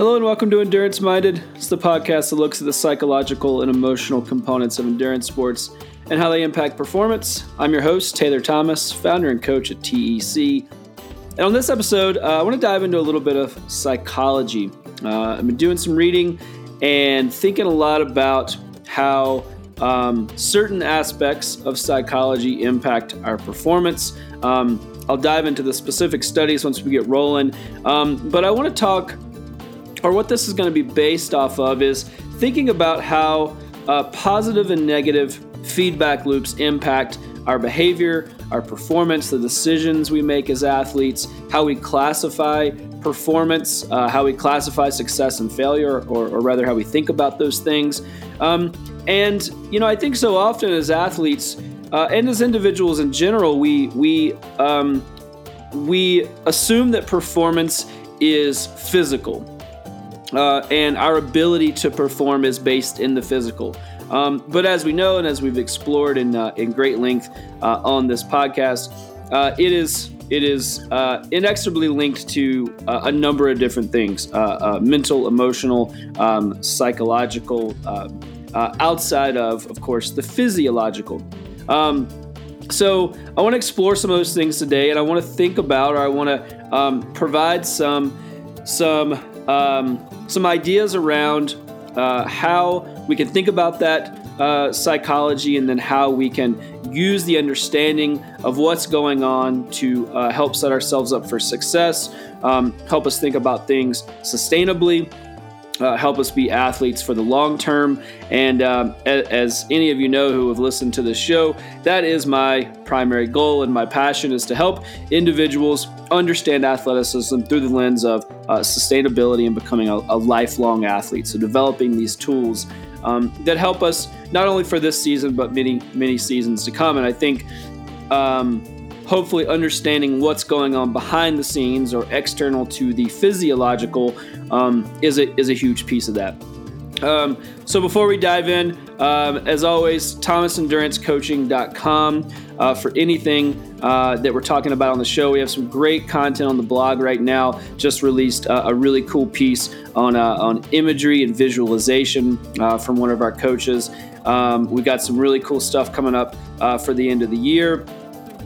Hello and welcome to Endurance Minded. It's the podcast that looks at the psychological and emotional components of endurance sports and how they impact performance. I'm your host, Taylor Thomas, founder and coach at TEC. And on this episode, uh, I want to dive into a little bit of psychology. Uh, I've been doing some reading and thinking a lot about how um, certain aspects of psychology impact our performance. Um, I'll dive into the specific studies once we get rolling. Um, but I want to talk or what this is going to be based off of is thinking about how uh, positive and negative feedback loops impact our behavior, our performance, the decisions we make as athletes, how we classify performance, uh, how we classify success and failure, or, or, rather, how we think about those things. Um, and you know, I think so often as athletes uh, and as individuals in general, we we um, we assume that performance is physical uh, and our ability to perform is based in the physical. Um, but as we know, and as we've explored in uh, in great length uh, on this podcast, uh, it is it is uh, inexorably linked to uh, a number of different things: mental, emotional, um, psychological, outside of, of course, the physiological. Um, so I want to explore some of those things today, and I want to think about, or I want to um, provide some some um, some ideas around uh, how we can think about that uh, psychology and then how we can use the understanding of what's going on to uh, help set ourselves up for success, um, help us think about things sustainably uh, help us be athletes for the long term. And um, as any of you know who have listened to this show, that is my primary goal and my passion is to help individuals understand athleticism through the lens of uh, sustainability and becoming a, a, lifelong athlete. So developing these tools um, that help us not only for this season but many many seasons to come. And I think. Um, hopefully understanding what's going on behind the scenes or external to the physiological um, is, a, is a huge piece of that. Um, so before we dive in, um, as always, thomasendurancecoaching.com uh, for anything uh, that we're talking about on the show. We have some great content on the blog right now. Just released uh, a really cool piece on uh, on imagery and visualization uh, from one of our coaches. Um, we got some really cool stuff coming up uh, for the end of the year.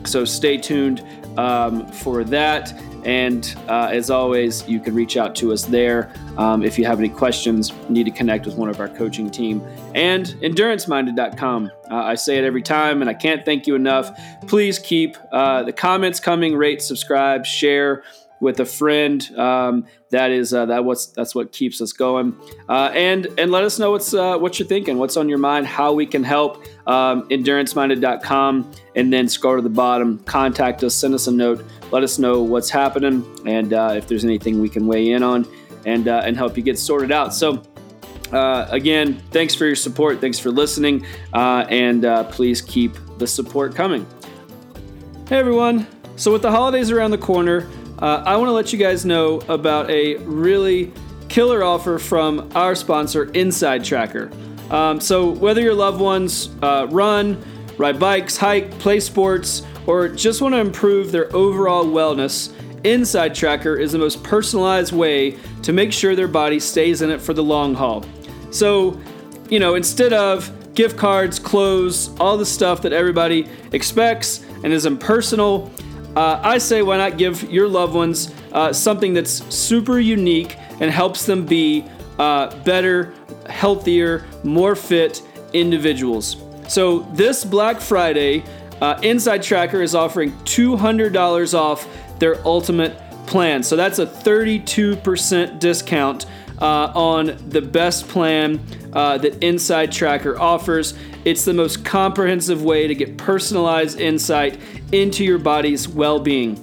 So stay tuned um, for that. And uh, as always, you can reach out to us there um, if you have any questions, need to connect with one of our coaching team, and enduranceminded.com. Uh, I say it every time, and I can't thank you enough. Please keep uh, the comments coming, rate, subscribe, share with a friend. Um, that is uh, that what's that's what keeps us going. Uh, and and let us know what's uh, what you're thinking, what's on your mind, how we can help. Um, EnduranceMinded.com, and then scroll to the bottom. Contact us, send us a note, let us know what's happening, and uh, if there's anything we can weigh in on, and uh, and help you get sorted out. So. Uh, again, thanks for your support. Thanks for listening. and please keep the support coming. Hey, everyone. So, with the holidays around the corner, uh, I want to let you guys know about a really killer offer from our sponsor, Inside Tracker. Um, so, whether your loved ones uh, run, ride bikes, hike, play sports, or just want to improve their overall wellness, Inside Tracker is the most personalized way to make sure their body stays in it for the long haul. So, you know, instead of gift cards, clothes, all the stuff that everybody expects and is impersonal, uh, I say why not give your loved ones uh, something that's super unique and helps them be uh, better, healthier, more fit individuals. So this Black Friday, uh, Inside Tracker is offering $200 off their ultimate plan. So that's a 32% discount uh, on the best plan uh, that Inside Tracker offers. It's the most comprehensive way to get personalized insight into your body's well being.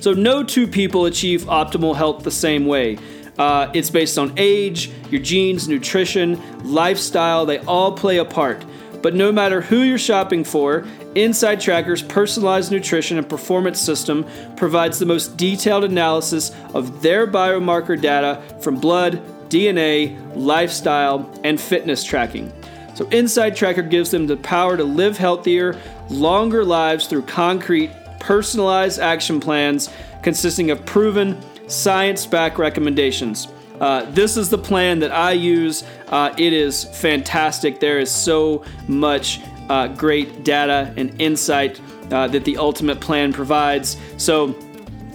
So, no two people achieve optimal health the same way. Uh, it's based on age, your genes, nutrition, lifestyle, they all play a part. But no matter who you're shopping for, Inside Tracker's personalized nutrition and performance system provides the most detailed analysis of their biomarker data from blood, DNA, lifestyle, and fitness tracking. So, Inside Tracker gives them the power to live healthier, longer lives through concrete, personalized action plans consisting of proven, science backed recommendations. Uh, this is the plan that I use. Uh, it is fantastic. There is so much uh, great data and insight uh, that the ultimate plan provides. So,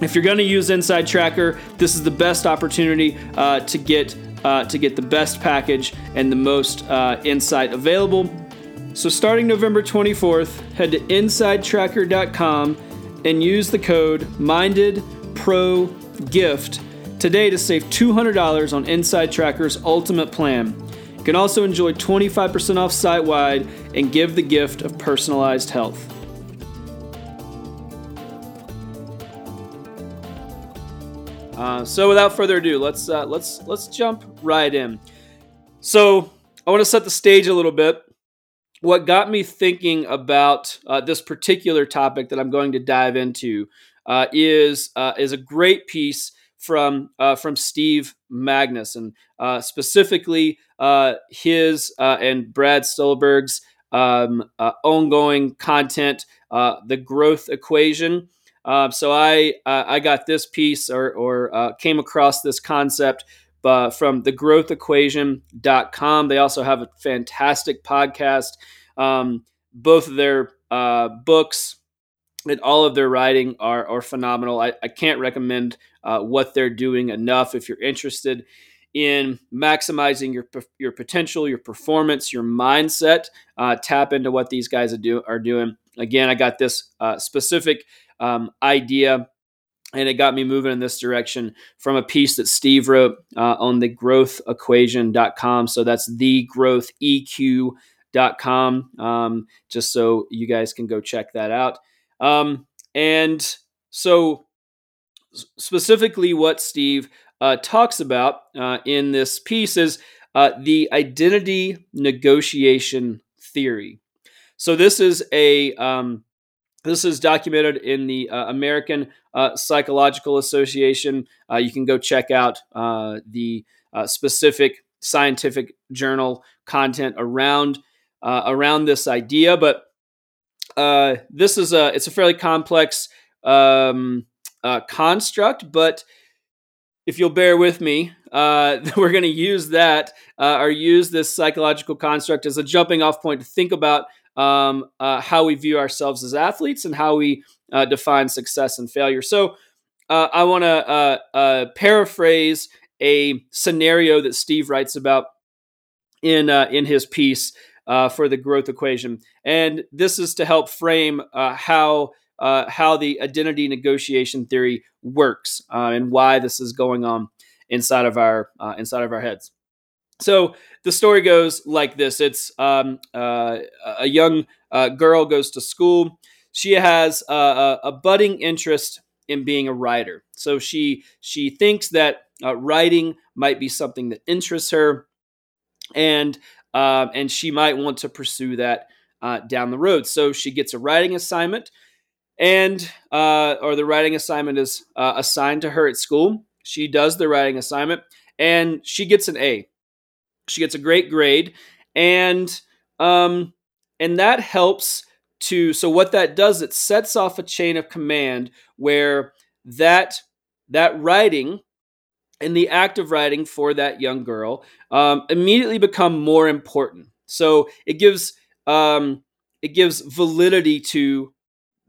if you're going to use Inside Tracker, this is the best opportunity uh, to get uh, to get the best package and the most insight available. So, starting November 24th, head to InsideTracker.com and use the code MindedProGift today to save $200 on Inside Tracker's Ultimate Plan. You can also enjoy 25% off site wide and give the gift of personalized health. Uh, so without further ado, let's uh, let's let's jump right in. So I want to set the stage a little bit. What got me thinking about uh, this particular topic that I'm going to dive into uh, is uh, is a great piece from uh, from Steve Magness and specifically his and Brad Stulberg's um, ongoing content, the growth equation. Uh, so I uh, I got this piece or, or uh, came across this concept uh, from thegrowthequation.com. They also have a fantastic podcast. Um, both of their uh, books and all of their writing are, are phenomenal. I, I can't recommend uh, what they're doing enough. If you're interested in maximizing your your potential, your performance, your mindset, tap into what these guys are, do, are doing. Again, I got this specific um, idea and it got me moving in this direction from a piece that Steve wrote uh, on the growthequation.com. So that's the um, just so you guys can go check that out. Um, and so, specifically, what Steve uh, talks about uh, in this piece is uh, the identity negotiation theory. So, this is a um, this is documented in the uh, American uh, Psychological Association. Uh, you can go check out the specific scientific journal content around around this idea. But this is a it's a fairly complex um, construct. But if you'll bear with me, we're going to use that or use this psychological construct as a jumping off point to think about um, uh, how we view ourselves as athletes and how we uh, define success and failure. So uh, I want to uh, uh, paraphrase a scenario that Steve writes about in uh, in his piece for the growth equation, and this is to help frame how. how the identity negotiation theory works and why this is going on inside of our inside of our heads. So the story goes like this: It's um, uh, a young uh, girl goes to school. She has a, a, budding interest in being a writer. So she she thinks that uh, writing might be something that interests her, and um, and she might want to pursue that uh, down the road. So she gets a writing assignment, and uh, or the writing assignment is uh, assigned to her at school. She does the writing assignment, and she gets an A. She gets a great grade, and um, and that helps to. So what that does, it sets off a chain of command where that that writing and the act of writing for that young girl um, immediately become more important. So it gives um, it gives validity to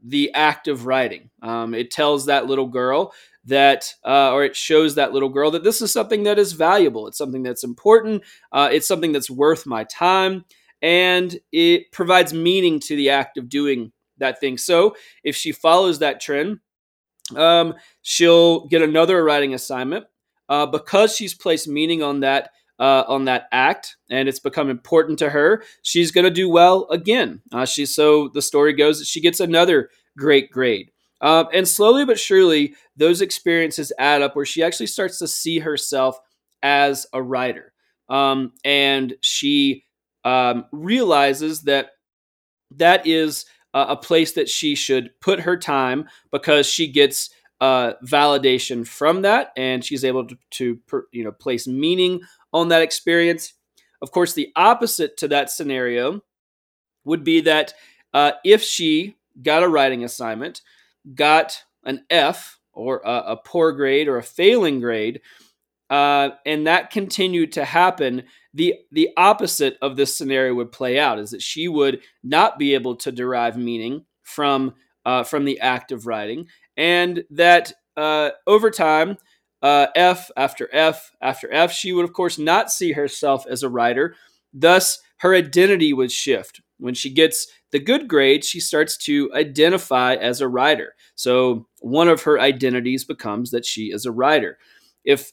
the act of writing. Um, it tells that little girl that, uh, or it shows that little girl that this is something that is valuable. It's something that's important. Uh, it's something that's worth my time. And it provides meaning to the act of doing that thing. So if she follows that trend, um, she'll get another writing assignment uh, because she's placed meaning on that uh, on that act and it's become important to her. She's going to do well again. Uh, she so the story goes that she gets another great grade. Um, and slowly but surely, those experiences add up where she actually starts to see herself as a writer. Um, and she um, realizes that that is uh, a place that she should put her time because she gets uh, validation from that and she's able to, to per, you know place meaning on that experience. Of course the opposite to that scenario would be that uh, if she got a writing assignment got an F or a, a poor grade or a failing grade, uh, and that continued to happen, the the opposite of this scenario would play out is that she would not be able to derive meaning from uh, from the act of writing, and that uh, over time, uh, F after F after F, she would of course not see herself as a writer. Thus, her identity would shift. When she gets the good grade, she starts to identify as a writer. So one of her identities becomes that she is a writer. If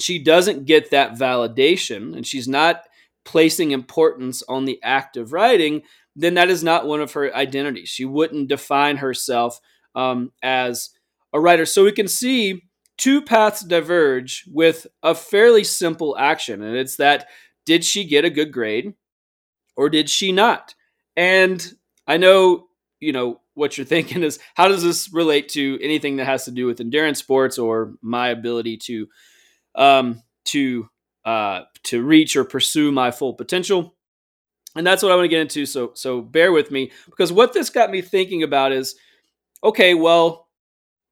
she doesn't get that validation and she's not placing importance on the act of writing, then that is not one of her identities. She wouldn't define herself um, as a writer. So we can see two paths diverge with a fairly simple action, and it's that did she get a good grade or did she not? And I know, you know, what you're thinking is how does this relate to anything that has to do with endurance sports or my ability to um, to uh, to reach or pursue my full potential. And that's what I want to get into. So so bear with me because what this got me thinking about is okay, well,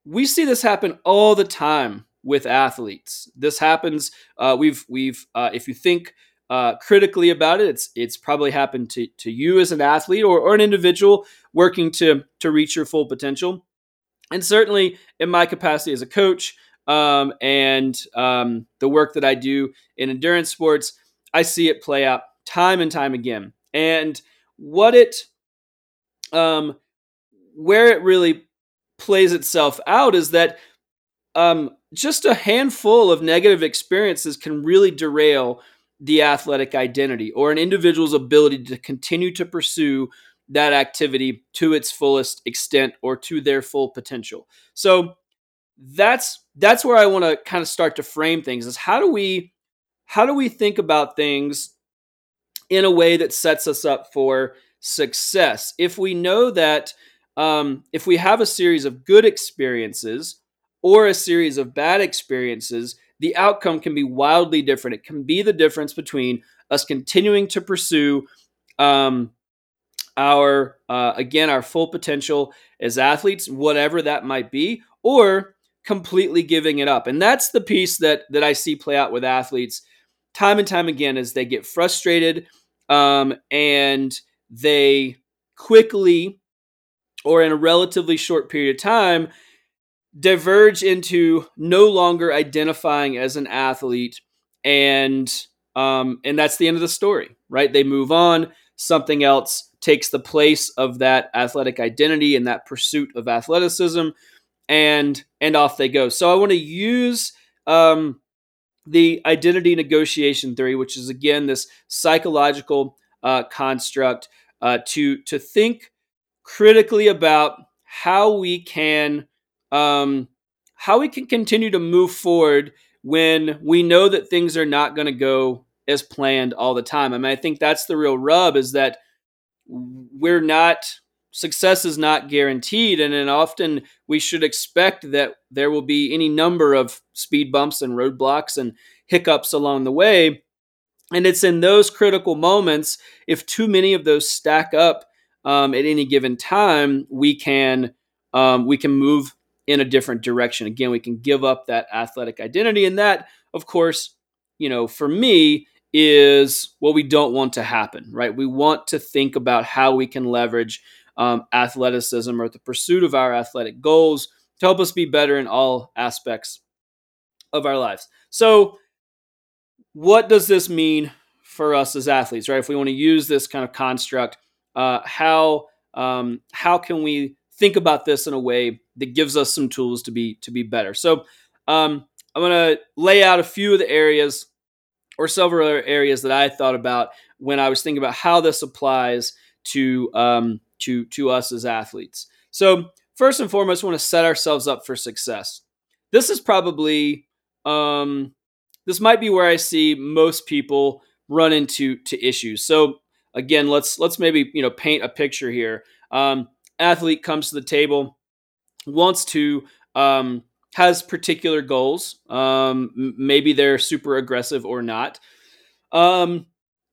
we see this happen all the time with athletes. This happens. Uh, we've we've uh, if you think uh, critically about it, it's it's probably happened to to you as an athlete or, or an individual working to to reach your full potential. And certainly in my capacity as a coach, um, and um, the work that I do in endurance sports, I see it play out time and time again. And what it, um, where it really plays itself out is that um, just a handful of negative experiences can really derail the athletic identity or an individual's ability to continue to pursue that activity to its fullest extent or to their full potential. So that's that's where I want to kind of start to frame things is how do we how do we think about things in a way that sets us up for success if we know that um, if we have a series of good experiences or a series of bad experiences the outcome can be wildly different it can be the difference between us continuing to pursue um, our uh, again our full potential as athletes whatever that might be or completely giving it up. And that's the piece that that I see play out with athletes time and time again as they get frustrated um, and they quickly or in a relatively short period of time diverge into no longer identifying as an athlete and um, and that's the end of the story right they move on something else takes the place of that athletic identity and that pursuit of athleticism and and off they go. So I want to use um, the identity negotiation theory, which is again this psychological uh, construct, uh, to to think critically about how we can um, how we can continue to move forward when we know that things are not going to go as planned all the time. I mean, I think that's the real rub is that we're not success is not guaranteed and then often we should expect that there will be any number of speed bumps and roadblocks and hiccups along the way and it's in those critical moments if too many of those stack up um, at any given time we can um, we can move in a different direction again we can give up that athletic identity and that of course you know for me is what we don't want to happen right we want to think about how we can leverage um, athleticism or the pursuit of our athletic goals to help us be better in all aspects of our lives. So, what does this mean for us as athletes, right? If we want to use this kind of construct, uh, how um, how can we think about this in a way that gives us some tools to be to be better? So, um, I'm going to lay out a few of the areas or several areas that I thought about when I was thinking about how this applies to um, to to us as athletes. So first and foremost, we want to set ourselves up for success. This is probably um, this might be where I see most people run into to issues. So again, let's let's maybe you know paint a picture here. Um, athlete comes to the table, wants to um, has particular goals. Um, maybe they're super aggressive or not. Um,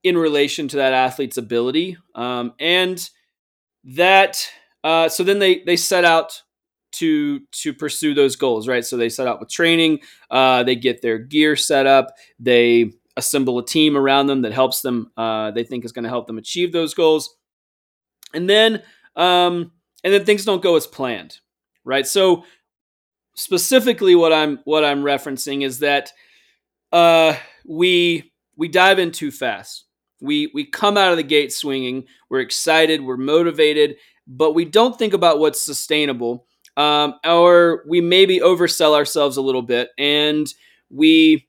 in relation to that athlete's ability, um, and that uh, so then they they set out to to pursue those goals, right? So they set out with training, uh, they get their gear set up, they assemble a team around them that helps them. Uh, they think is going to help them achieve those goals, and then um, and then things don't go as planned, right? So specifically, what I'm what I'm referencing is that uh, we we dive in too fast. We we come out of the gate swinging. We're excited. We're motivated, but we don't think about what's sustainable. Um, or we maybe oversell ourselves a little bit, and we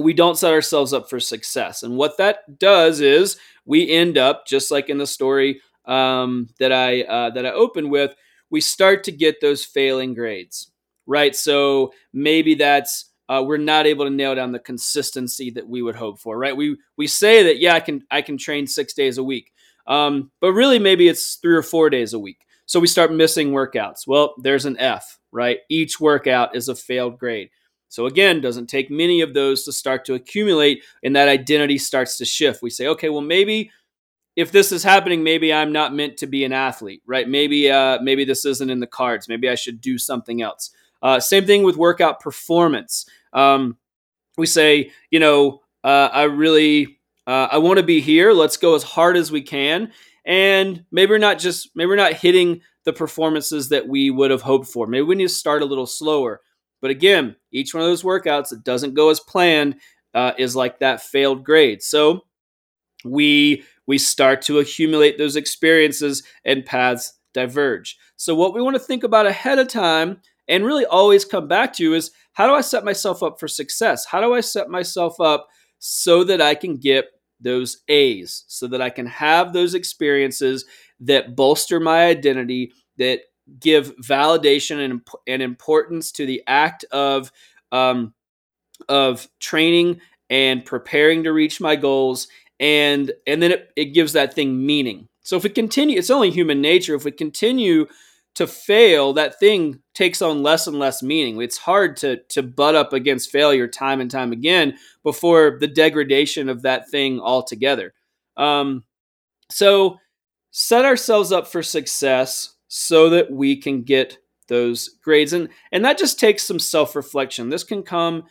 we don't set ourselves up for success. And what that does is we end up just like in the story um, that I uh, that I opened with. We start to get those failing grades, right? So maybe that's uh, we're not able to nail down the consistency that we would hope for, right? We we say that yeah, I can I can train six days a week, um, but really maybe it's three or four days a week. So we start missing workouts. Well, there's an F, right? Each workout is a failed grade. So again, doesn't take many of those to start to accumulate, and that identity starts to shift. We say, okay, well maybe if this is happening, maybe I'm not meant to be an athlete, right? Maybe uh, maybe this isn't in the cards. Maybe I should do something else. Uh, same thing with workout performance. Um, we say, you know, uh, I really uh, I want to be here. Let's go as hard as we can, and maybe we're not just maybe we're not hitting the performances that we would have hoped for. Maybe we need to start a little slower. But again, each one of those workouts that doesn't go as planned uh, is like that failed grade. So we we start to accumulate those experiences and paths diverge. So what we want to think about ahead of time and really always come back to is how do I set myself up for success? How do I set myself up so that I can get those A's, so that I can have those experiences that bolster my identity, that give validation and, and importance to the act of um, of training and preparing to reach my goals and and then it, it gives that thing meaning. So if we continue it's only human nature. If we continue to fail that thing takes on less and less meaning. It's hard to to butt up against failure time and time again before the degradation of that thing altogether. Um, so set ourselves up for success so that we can get those grades. And and that just takes some self-reflection. This can come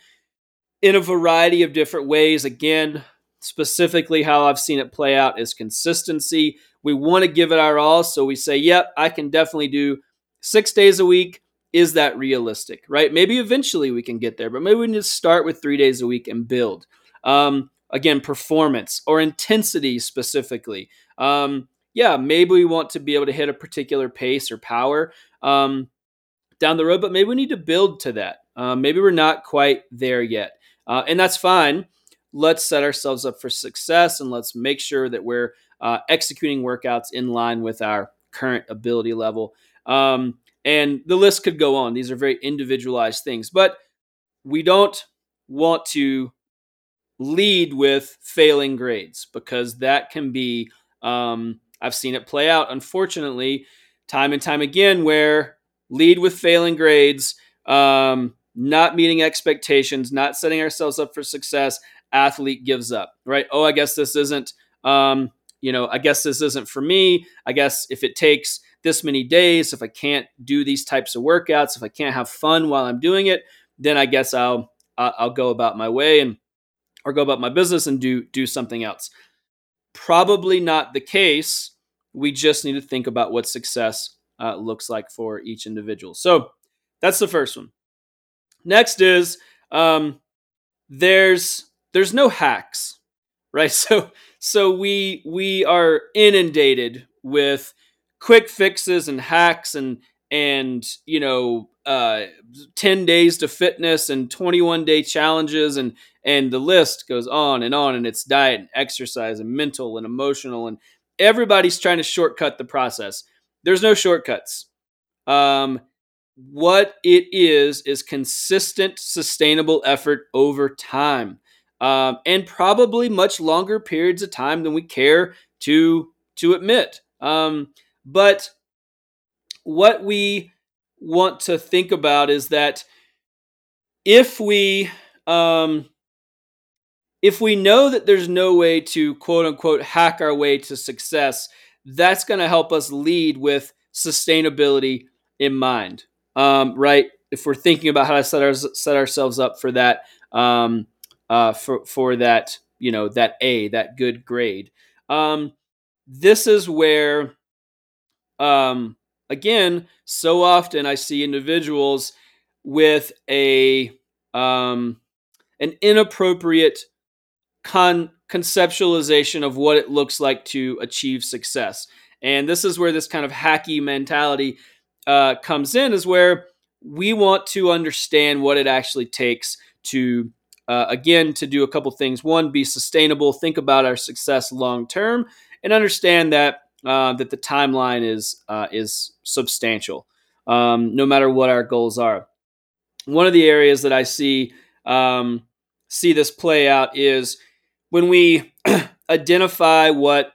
in a variety of different ways. Again specifically how i've seen it play out is consistency. We want to give it our all so we say yep i can definitely do six days a week. Is that realistic? Right? Maybe eventually we can get there but maybe we need to start with three days a week and build. Um, again performance or intensity specifically. Um, yeah, maybe we want to be able to hit a particular pace or power um, down the road, but maybe we need to build to that. Uh, maybe we're not quite there yet. Uh, and that's fine. Let's set ourselves up for success and let's make sure that we're uh, executing workouts in line with our current ability level. Um, and the list could go on. These are very individualized things, but we don't want to lead with failing grades because that can be um, I've seen it play out, unfortunately, time and time again, where lead with failing grades, um, not meeting expectations, not setting ourselves up for success. Athlete gives up, right? Oh, I guess this isn't, um, you know, I guess this isn't for me. I guess if it takes this many days, if I can't do these types of workouts, if I can't have fun while I'm doing it, then I guess I'll I'll go about my way and or go about my business and do do something else. Probably not the case we just need to think about what success uh, looks like for each individual. So that's the first one. Next is um, there's there's no hacks, right? So so we we are inundated with quick fixes and hacks and and you know uh, 10 days to fitness and 21 day challenges and and the list goes on and on and it's diet and exercise and mental and emotional and everybody's trying to shortcut the process. There's no shortcuts. Um, what it is is consistent, sustainable effort over time, um, and probably much longer periods of time than we care to to admit. Um, but what we want to think about is that if we um, if we know that there's no way to quote unquote hack our way to success, that's going to help us lead with sustainability in mind, um, right? If we're thinking about how to set, our, set ourselves up for that, um, uh, for, for that, you know, that A, that good grade. Um, this is where, um, again, so often I see individuals with a um, an inappropriate con- conceptualization of what it looks like to achieve success. And this is where this kind of hacky mentality uh, comes in, is where we want to understand what it actually takes to, uh, again, to do a couple things. One, be sustainable, think about our success long term, and understand that uh, that the timeline is uh, is substantial, um, no matter what our goals are. One of the areas that I see um, see this play out is when we identify what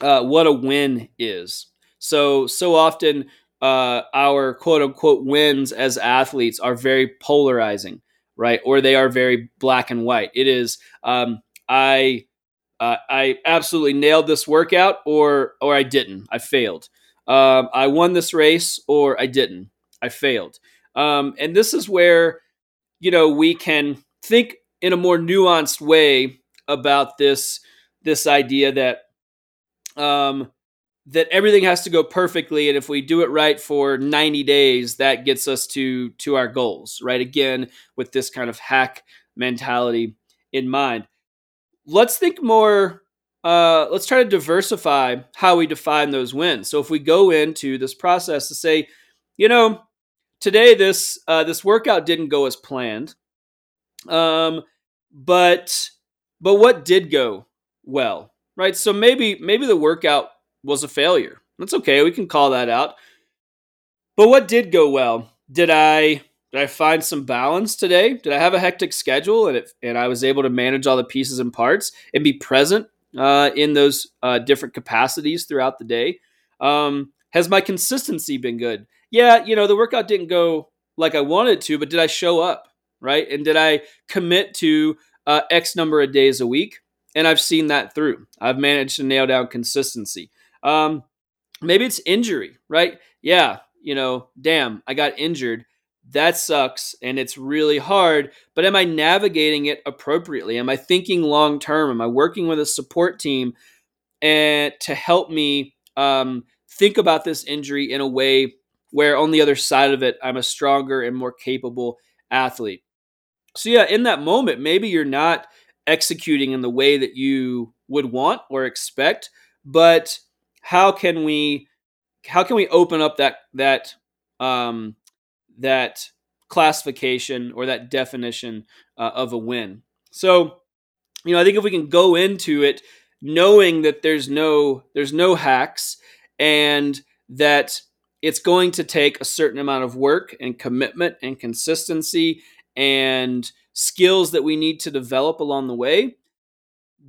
uh, what a win is. So so often uh, our quote unquote wins as athletes are very polarizing, right? Or they are very black and white. It is um, I uh, I absolutely nailed this workout, or or I didn't. I failed. Um, I won this race, or I didn't. I failed. Um, and this is where you know we can think in a more nuanced way about this this idea that um, that everything has to go perfectly and if we do it right for 90 days that gets us to to our goals right again with this kind of hack mentality in mind let's think more uh, let's try to diversify how we define those wins so if we go into this process to say you know today this uh, this workout didn't go as planned um, but but what did go well, right? So maybe maybe the workout was a failure. That's okay. We can call that out. But what did go well? Did I did I find some balance today? Did I have a hectic schedule and it, and I was able to manage all the pieces and parts and be present uh, in those uh, different capacities throughout the day? Um, has my consistency been good? Yeah, you know the workout didn't go like I wanted to, but did I show up? right? And did I commit to uh, X number of days a week? And I've seen that through. I've managed to nail down consistency. Um, maybe it's injury, right? Yeah, you know, damn, I got injured. That sucks and it's really hard, but am I navigating it appropriately? Am I thinking long term? Am I working with a support team and to help me um, think about this injury in a way where on the other side of it, I'm a stronger and more capable athlete? So yeah, in that moment, maybe you're not executing in the way that you would want or expect, but how can we how can we open up that that um, that classification or that definition uh, of a win? So, you know, I think if we can go into it knowing that there's no there's no hacks and that it's going to take a certain amount of work and commitment and consistency and skills that we need to develop along the way,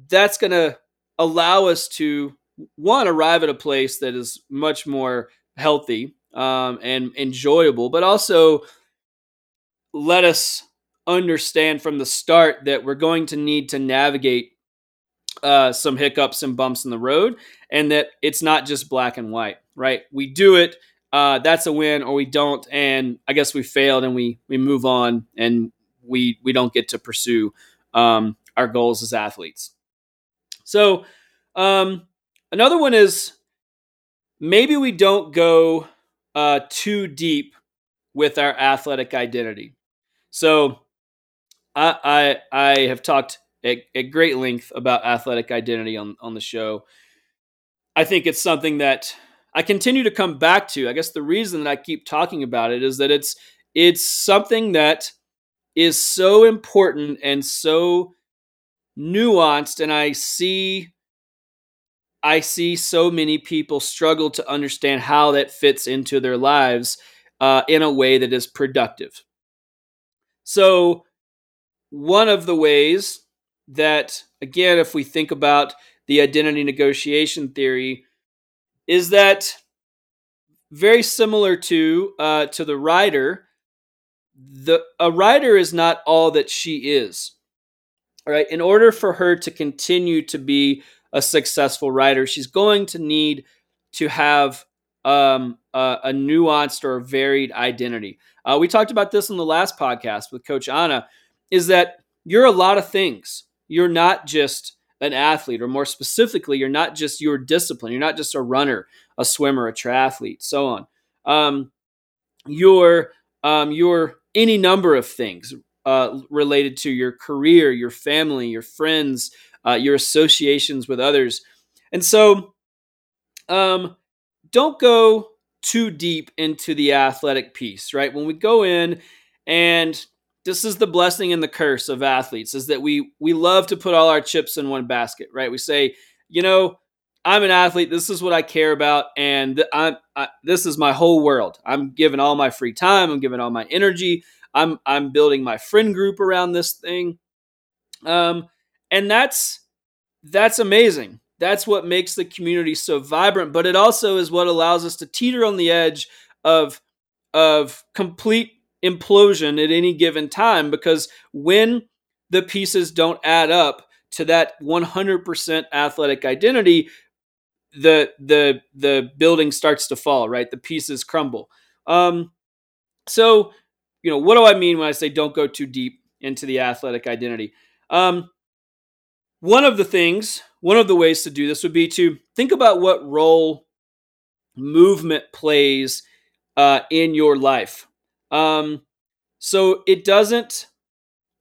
that's going to allow us to one arrive at a place that is much more healthy um, and enjoyable, but also let us understand from the start that we're going to need to navigate uh, some hiccups and bumps in the road, and that it's not just black and white. Right? We do it uh, that's a win, or we don't, and I guess we failed, and we we move on, and we we don't get to pursue um, our goals as athletes. So um, another one is maybe we don't go uh, too deep with our athletic identity. So I I, I have talked at, at great length about athletic identity on on the show. I think it's something that I continue to come back to. I guess the reason that I keep talking about it is that it's it's something that is so important and so nuanced and I see I see so many people struggle to understand how that fits into their lives uh, in a way that is productive. So, one of the ways that, again, if we think about the identity negotiation theory, is that very similar to uh, to the writer. The a writer is not all that she is. All right. In order for her to continue to be a successful writer, she's going to need to have um, uh, a nuanced or varied identity. Uh, we talked about this in the last podcast with Coach Anna. Is that you're a lot of things. You're not just an athlete, or more specifically, you're not just your discipline. You're not just a runner, a swimmer, a triathlete, so on. Um, you're um, you're any number of things uh, related to your career, your family, your friends, uh, your associations with others, and so um, don't go too deep into the athletic piece. Right? When we go in and this is the blessing and the curse of athletes is that we we love to put all our chips in one basket right? We say you know i'm an athlete. This is what i care about and i'm I, this is my whole world. I'm giving all my free time. I'm giving all my energy. I'm i'm building my friend group around this thing. Um and that's that's amazing. That's what makes the community so vibrant but it also is what allows us to teeter on the edge of of complete implosion at any given time because when the pieces don't add up to that 100% athletic identity the the the building starts to fall right? The pieces crumble. Um so you know what do i mean when i say don't go too deep into the athletic identity? Um one of the things one of the ways to do this would be to think about what role movement plays uh, in your life um, so it doesn't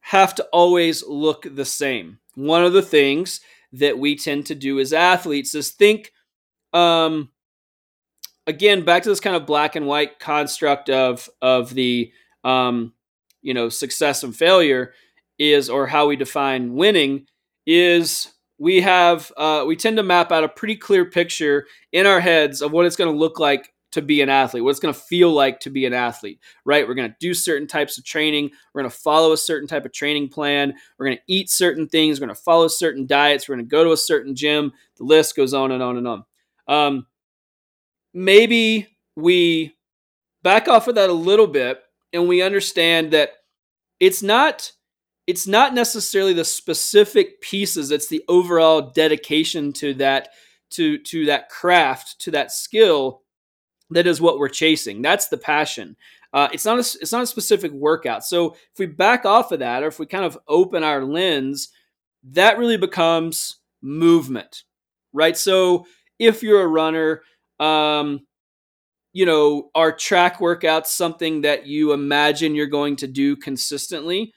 have to always look the same. One of the things that we tend to do as athletes is think, um, again, back to this kind of black and white construct of of the um, you know success and failure is, or how we define winning is we have uh, we tend to map out a pretty clear picture in our heads of what it's going to look like to be an athlete, what it's going to feel like to be an athlete, right? We're going to do certain types of training. We're going to follow a certain type of training plan. We're going to eat certain things. We're going to follow certain diets. We're going to go to a certain gym. The list goes on and on and on. Um, maybe we back off of that a little bit and we understand that it's not it's not necessarily the specific pieces it's the overall dedication to that to to that craft to that skill that is what we're chasing. That's the passion. Uh, it's not a, it's not a specific workout. So if we back off of that, or if we kind of open our lens, that really becomes movement, right? So if you're a runner, um, you know, are track workouts something that you imagine you're going to do consistently?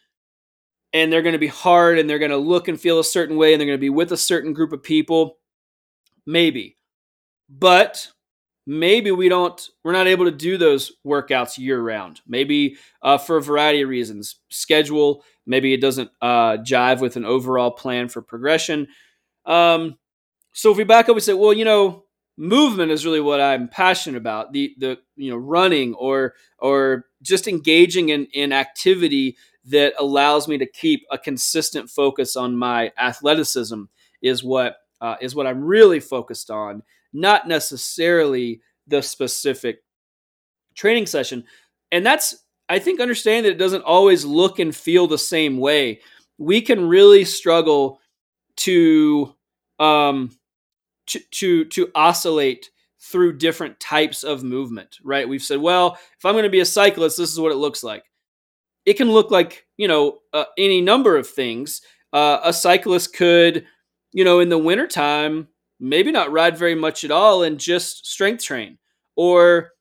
And they're going to be hard and they're going to look and feel a certain way and they're going to be with a certain group of people? Maybe. But maybe we don't we're not able to do those workouts year round maybe uh, for a variety of reasons schedule maybe it doesn't uh, jive with an overall plan for progression um, so if we back up we say well you know movement is really what i'm passionate about the the you know running or or just engaging in in activity that allows me to keep a consistent focus on my athleticism is what uh, is what i'm really focused on not necessarily the specific training session. And that's, I think, understand that it doesn't always look and feel the same way. We can really struggle to, um, to, to, to oscillate through different types of movement, right? We've said, well, if I'm going to be a cyclist, this is what it looks like. It can look like, you know, uh, any number of things. Uh, a cyclist could, you know, in the wintertime, maybe not ride very much at all and just strength train or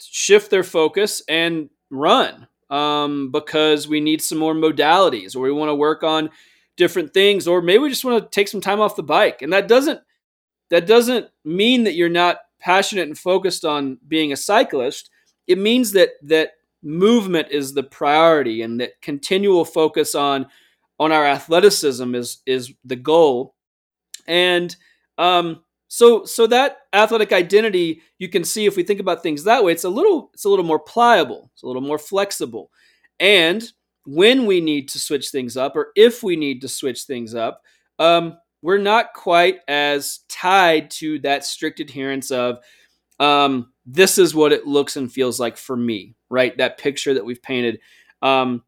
shift their focus and run um, because we need some more modalities or we want to work on different things or maybe we just want to take some time off the bike and that doesn't that doesn't mean that you're not passionate and focused on being a cyclist it means that that movement is the priority and that continual focus on on our athleticism is is the goal and um, so so that athletic identity, you can see if we think about things that way, it's a little it's a little more pliable, it's a little more flexible. And when we need to switch things up, or if we need to switch things up, um, we're not quite as tied to that strict adherence of um, this is what it looks and feels like for me, right? That picture that we've painted um,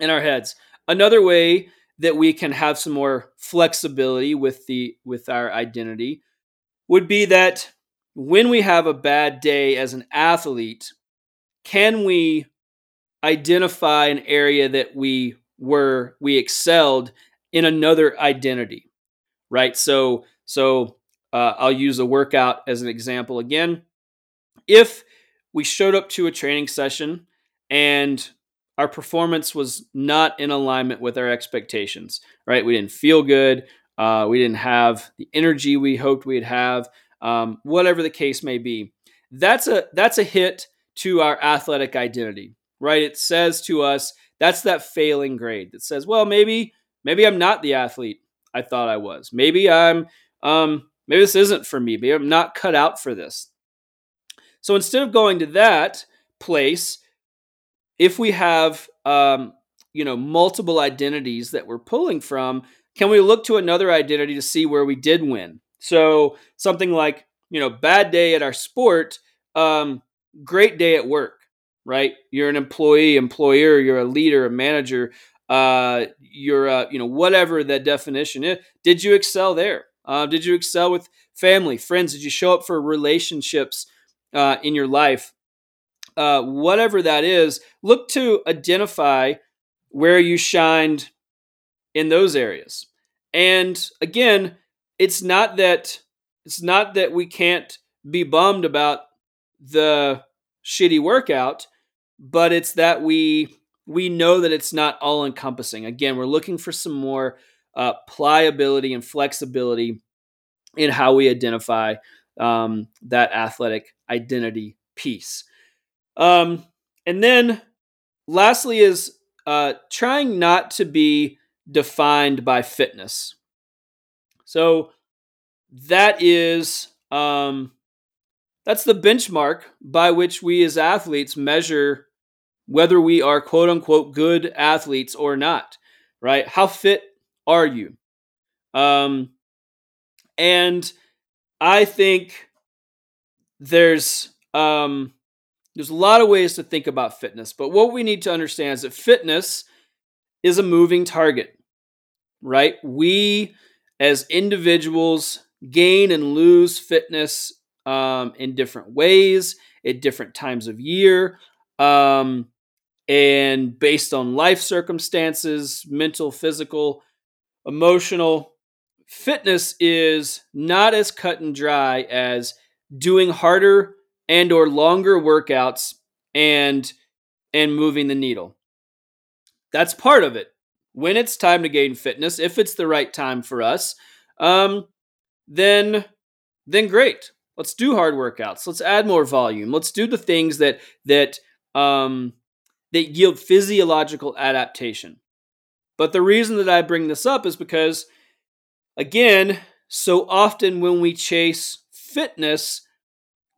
in our heads. Another way that we can have some more flexibility with the with our identity would be that when we have a bad day as an athlete, can we identify an area that we were we excelled in another identity, right? So so uh, I'll use a workout as an example again. If we showed up to a training session and our performance was not in alignment with our expectations, right? We didn't feel good. Uh, we didn't have the energy we hoped we'd have. Um, whatever the case may be, that's a that's a hit to our athletic identity, right? It says to us that's that failing grade that says, well, maybe maybe I'm not the athlete I thought I was. Maybe I'm um, maybe this isn't for me. Maybe I'm not cut out for this. So instead of going to that place, if we have um, you know multiple identities that we're pulling from, can we look to another identity to see where we did win? So something like you know bad day at our sport, um, great day at work, right? You're an employee, employer, you're a leader, a manager, uh, you're a, you know whatever that definition is. Did you excel there? Uh, did you excel with family, friends? Did you show up for relationships uh, in your life? uh, whatever that is, look to identify where you shined in those areas. And again, it's not that it's not that we can't be bummed about the shitty workout, but it's that we we know that it's not all encompassing. Again, we're looking for some more uh, pliability and flexibility in how we identify um, that athletic identity piece. Um, and then lastly is uh, trying not to be defined by fitness. So that is um, that's the benchmark by which we as athletes measure whether we are quote unquote good athletes or not. Right? How fit are you? Um, and I think there's um, there's a lot of ways to think about fitness, but what we need to understand is that fitness is a moving target, right? We as individuals gain and lose fitness um, in different ways at different times of year. Um, and based on life circumstances, mental, physical, emotional, fitness is not as cut and dry as doing harder and or longer workouts and and moving the needle. That's part of it. When it's time to gain fitness, if it's the right time for us, um, then then great. Let's do hard workouts. Let's add more volume. Let's do the things that that um, that yield physiological adaptation. But the reason that I bring this up is because, again, so often when we chase fitness,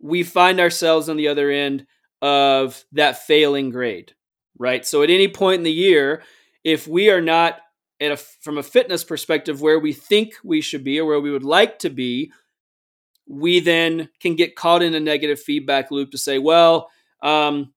we find ourselves on the other end of that failing grade, right? So at any point in the year, if we are not a, from a fitness perspective where we think we should be or where we would like to be, we then can get caught in a negative feedback loop to say, well, um,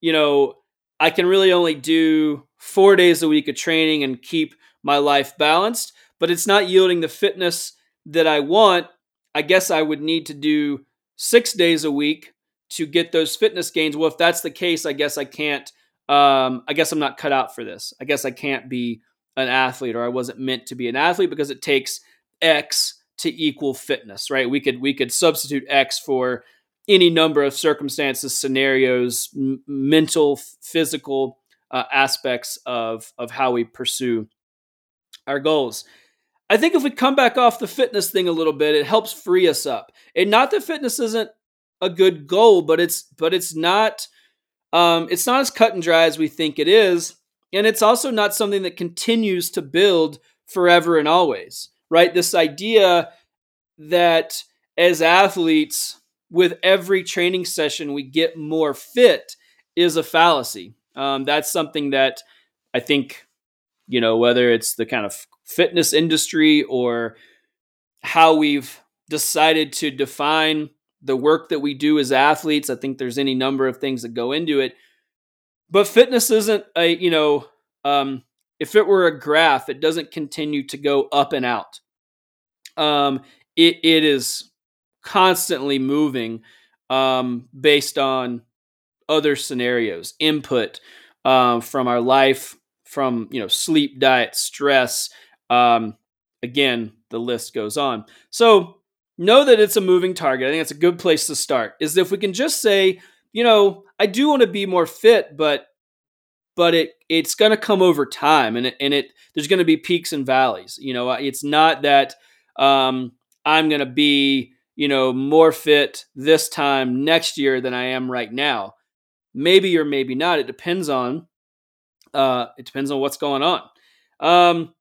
you know, I can really only do four days a week of training and keep my life balanced, but it's not yielding the fitness that I want. I guess I would need to do six days a week to get those fitness gains. Well, if that's the case, I guess I can't. Um, I guess I'm not cut out for this. I guess I can't be an athlete, or I wasn't meant to be an athlete because it takes X to equal fitness, right? We could we could substitute X for any number of circumstances, scenarios, m- mental, physical uh, aspects of of how we pursue our goals. I think if we come back off the fitness thing a little bit, it helps free us up. And not that fitness isn't a good goal, but it's but it's not um, it's not as cut and dry as we think it is, and it's also not something that continues to build forever and always. Right? This idea that as athletes, with every training session we get more fit is a fallacy. Um, that's something that I think you know whether it's the kind of fitness industry or how we've decided to define the work that we do as athletes. I think there's any number of things that go into it. But fitness isn't a, you know, um, if it were a graph, it doesn't continue to go up and out. Um, it, it is constantly moving um, based on other scenarios, input um, from our life, from you know sleep, diet, stress. Um, again, the list goes on. So know that it's a moving target. I think that's a good place to start. Is if we can just say, you know, I do want to be more fit, but but it it's going to come over time, and it, and it there's going to be peaks and valleys. You know, it's not that um, I'm going to be you know more fit this time next year than I am right now. Maybe or maybe not. It depends on uh, it depends on what's going on. Um,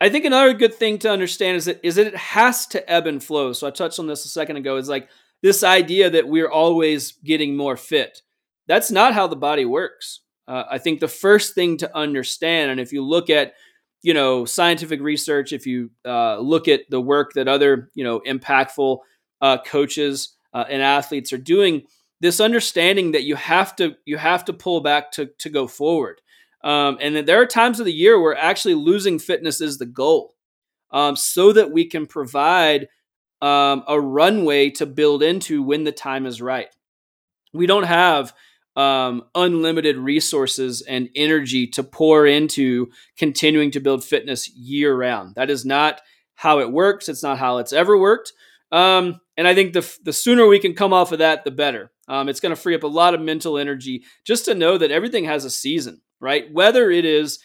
I think another good thing to understand is that is that it has to ebb and flow. So I touched on this a second ago. Is like this idea that we're always getting more fit. That's not how the body works. Uh, I think the first thing to understand, and if you look at you know scientific research, if you uh, look at the work that other you know impactful uh, coaches uh, and athletes are doing, this understanding that you have to you have to pull back to to go forward. Um, and there are times of the year where actually losing fitness is the goal, um, so that we can provide um, a runway to build into when the time is right. We don't have um, unlimited resources and energy to pour into continuing to build fitness year round. That is not how it works. It's not how it's ever worked. Um, and I think the the sooner we can come off of that, the better. Um, it's going to free up a lot of mental energy just to know that everything has a season right? Whether it is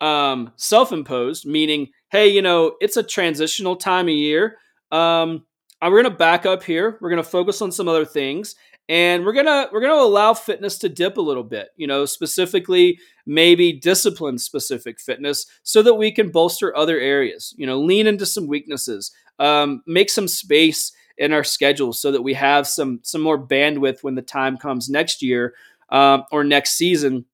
um, self imposed, meaning, hey, you know, it's a transitional time of year. Um, we're going to back up here. We're going to focus on some other things and we're gonna we're gonna allow fitness to dip a little bit you know specifically maybe discipline specific fitness so that we can bolster other areas you know lean into some weaknesses um, make some space in our schedule so that we have some some more bandwidth when the time comes next year um, or next season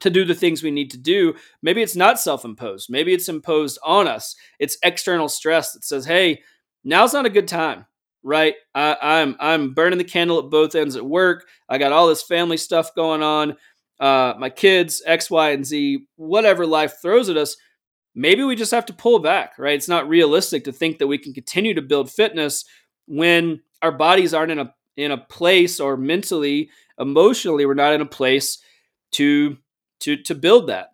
to do the things we need to do. Maybe it's not self imposed. Maybe it's imposed on us. It's external stress that says, hey, now's not a good time, right? I, I'm, I'm burning the candle at both ends at work. I got all this family stuff going on. Uh, my kids, X, Y, and Z, whatever life throws at us. Maybe we just have to pull back, right? It's not realistic to think that we can continue to build fitness when our bodies aren't in a in a place or mentally, emotionally, we're not in a place to to to build that.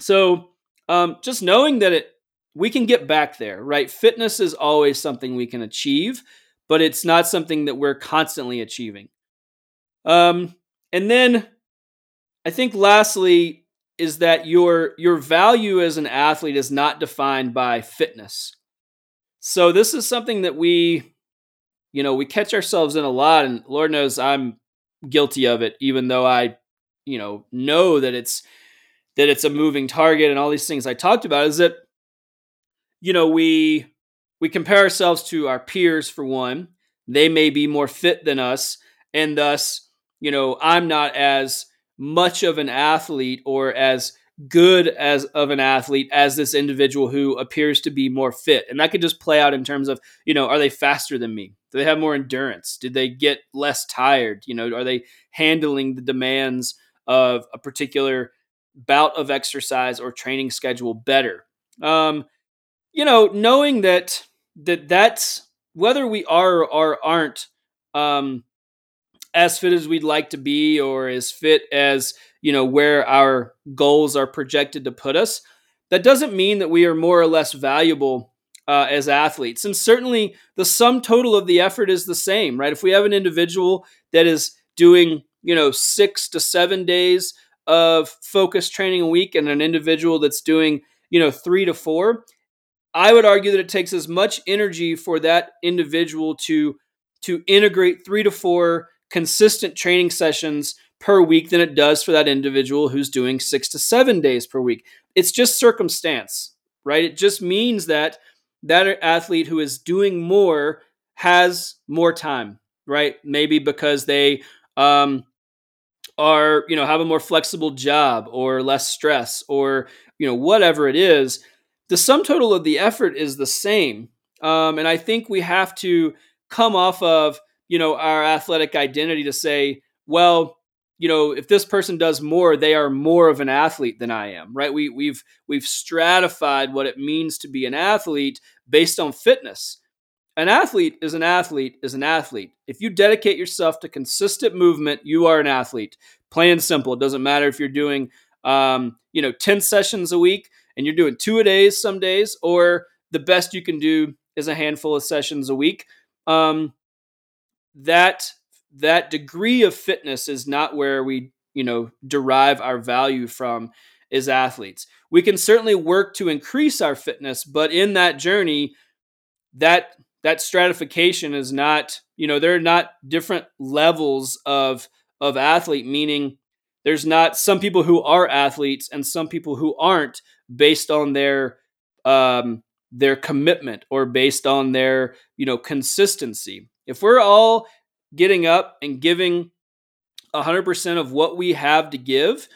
So um, just knowing that it we can get back there, right? Fitness is always something we can achieve, but it's not something that we're constantly achieving. Um, and then I think lastly is that your your value as an athlete is not defined by fitness. So this is something that we you know, we catch ourselves in a lot and Lord knows I'm guilty of it even though I you know know that it's that it's a moving target and all these things I talked about is that you know we we compare ourselves to our peers for one they may be more fit than us and thus you know I'm not as much of an athlete or as good as of an athlete as this individual who appears to be more fit. And that could just play out in terms of you know are they faster than me? Do they have more endurance? Did they get less tired? You know are they handling the demands of a particular bout of exercise or training schedule better. Um, you know, knowing that that that's whether we are or aren't um, as fit as we'd like to be or as fit as you know where our goals are projected to put us that doesn't mean that we are more or less valuable uh, as athletes and certainly the sum total of the effort is the same right if we have an individual that is doing you know, six to seven days of focused training a week and an individual that's doing, you know, three to four, I would argue that it takes as much energy for that individual to to integrate three to four consistent training sessions per week than it does for that individual who's doing six to seven days per week. It's just circumstance, right? It just means that that athlete who is doing more has more time, right? Maybe because they um, are you know have a more flexible job or less stress or you know whatever it is the sum total of the effort is the same. Um, and i think we have to come off of you know our athletic identity to say well you know if this person does more they are more of an athlete than i am right? We, we've we've stratified what it means to be an athlete based on fitness an athlete is an athlete is an athlete. If you dedicate yourself to consistent movement, you are an athlete. Plain and simple. It doesn't matter if you're doing, um, you know, 10 sessions a week and you're doing two a days some days, or the best you can do is a handful of sessions a week. Um, that that degree of fitness is not where we, you know, derive our value from as athletes. We can certainly work to increase our fitness, but in that journey, that that stratification is not you know there are not different levels of of athlete meaning there's not some people who are athletes and some people who aren't based on their um, their commitment or based on their you know consistency. If we're all getting up and giving 100% of what we have to give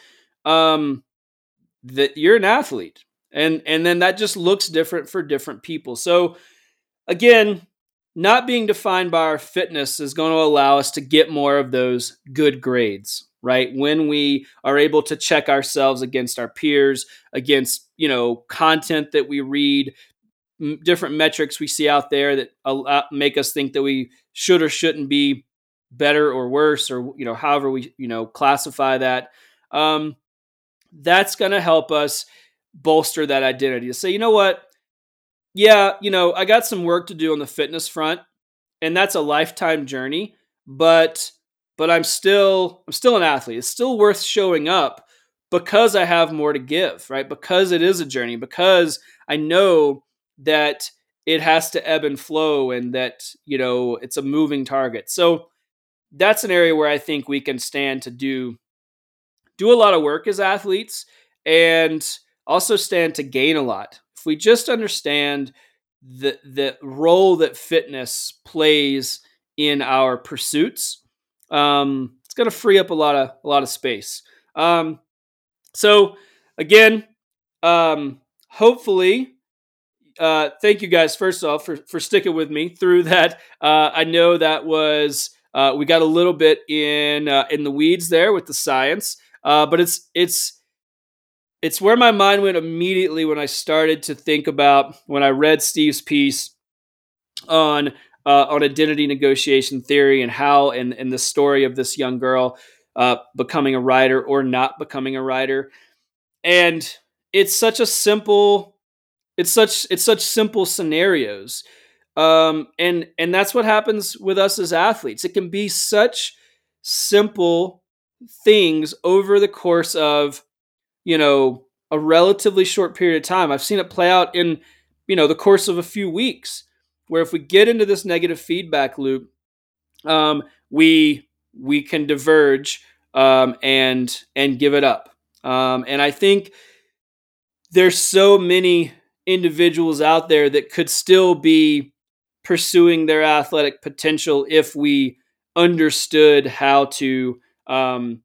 um that you're an athlete. And and then that just looks different for different people. So again, not being defined by our fitness is going to allow us to get more of those good grades, right? When we are able to check ourselves against our peers, against, you know, content that we read, m- different metrics we see out there that allow, make us think that we should or shouldn't be better or worse or you know however we you know classify that um that's going to help us bolster that identity to say you know what yeah, you know, I got some work to do on the fitness front, and that's a lifetime journey, but but I'm still I'm still an athlete. It's still worth showing up because I have more to give, right? Because it is a journey, because I know that it has to ebb and flow and that, you know, it's a moving target. So that's an area where I think we can stand to do do a lot of work as athletes and also stand to gain a lot if we just understand the the role that fitness plays in our pursuits, um, it's going to free up a lot of a lot of space. Um, so again, um, hopefully, uh, thank you guys first off for for sticking with me through that. Uh, I know that was uh, we got a little bit in uh, in the weeds there with the science, uh, but it's it's it's where my mind went immediately when I started to think about when I read Steve's piece on uh, on identity negotiation theory and how and, and the story of this young girl uh, becoming a writer or not becoming a writer. And it's such a simple, it's such it's such simple scenarios. Um, and and that's what happens with us as athletes. It can be such simple things over the course of you know, a relatively short period of time. I've seen it play out in, you know, the course of a few weeks, where if we get into this negative feedback loop, um, we we can diverge um, and and give it up. Um, and I think there's so many individuals out there that could still be pursuing their athletic potential if we understood how to um,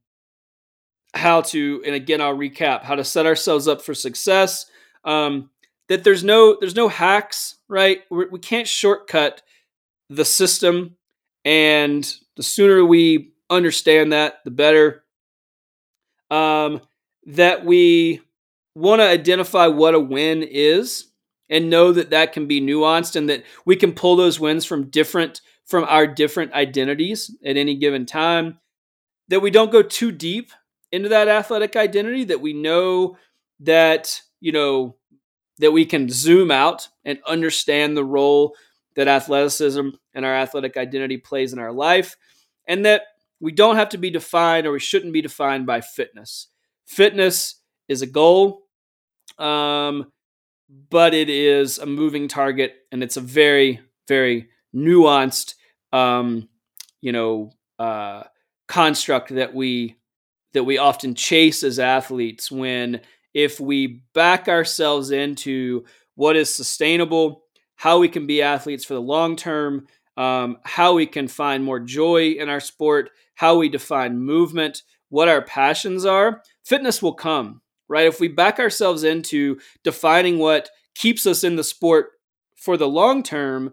how to and again i'll recap how to set ourselves up for success. Um, that there's no there's no hacks right? We're, we can not shortcut the system and the sooner we understand that the better. Um, that we want to identify what a win is and know that that can be nuanced and that we can pull those wins from different from our different identities at any given time. That we don't go too deep into that athletic identity that we know that you know that we can zoom out and understand the role that athleticism and our athletic identity plays in our life and that we don't have to be defined or we shouldn't be defined by fitness. Fitness is a goal um, but it is a moving target and it's a very very nuanced um, you know uh, construct that we that we often chase as athletes when if we back ourselves into what is sustainable, how we can be athletes for the long term, um, how we can find more joy in our sport, how we define movement, what our passions are, fitness will come, right? If we back ourselves into defining what keeps us in the sport for the long term,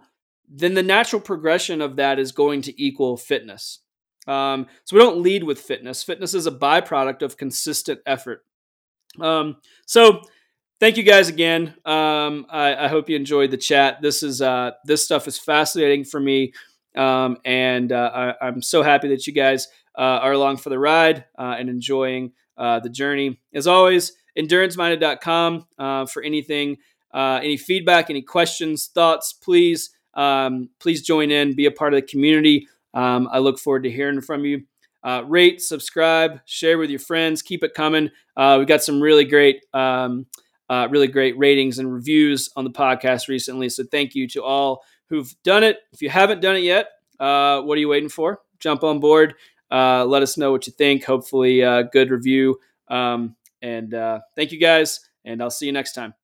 then the natural progression of that is going to equal fitness. Um, so we don't lead with fitness. Fitness is a byproduct of consistent effort. Um, so thank you guys again. Um, I, I, hope you enjoyed the chat. This is uh, this stuff is fascinating for me, um, and uh, I, am so happy that you guys uh, are along for the ride uh, and enjoying uh, the journey. As always, enduranceminded.com uh, for anything, any feedback, any questions, thoughts. Please, um, please join in, be a part of the community. Um, I look forward to hearing from you. rate, subscribe, share with your friends. Keep it coming. we've got some really great. Um, uh, really great ratings and reviews on the podcast recently. So thank you to all who've done it. If you haven't done it yet, uh, what are you waiting for? Jump on board. Uh, let us know what you think. Hopefully, uh, good review. Um, and uh, thank you guys, and I'll see you next time.